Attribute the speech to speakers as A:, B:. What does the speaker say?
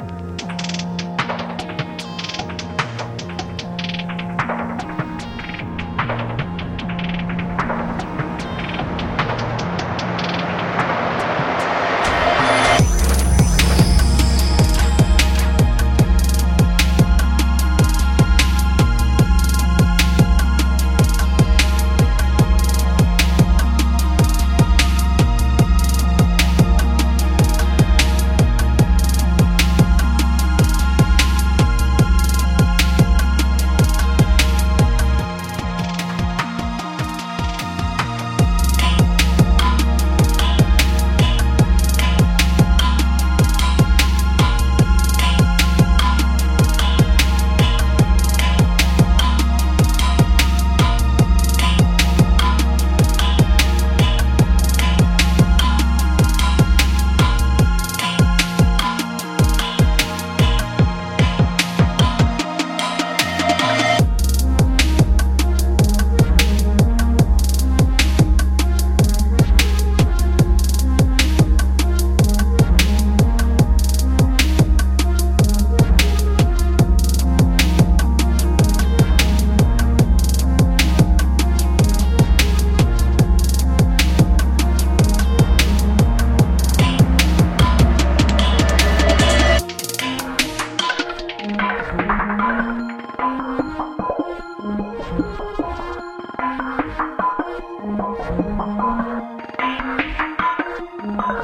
A: Mm-hmm.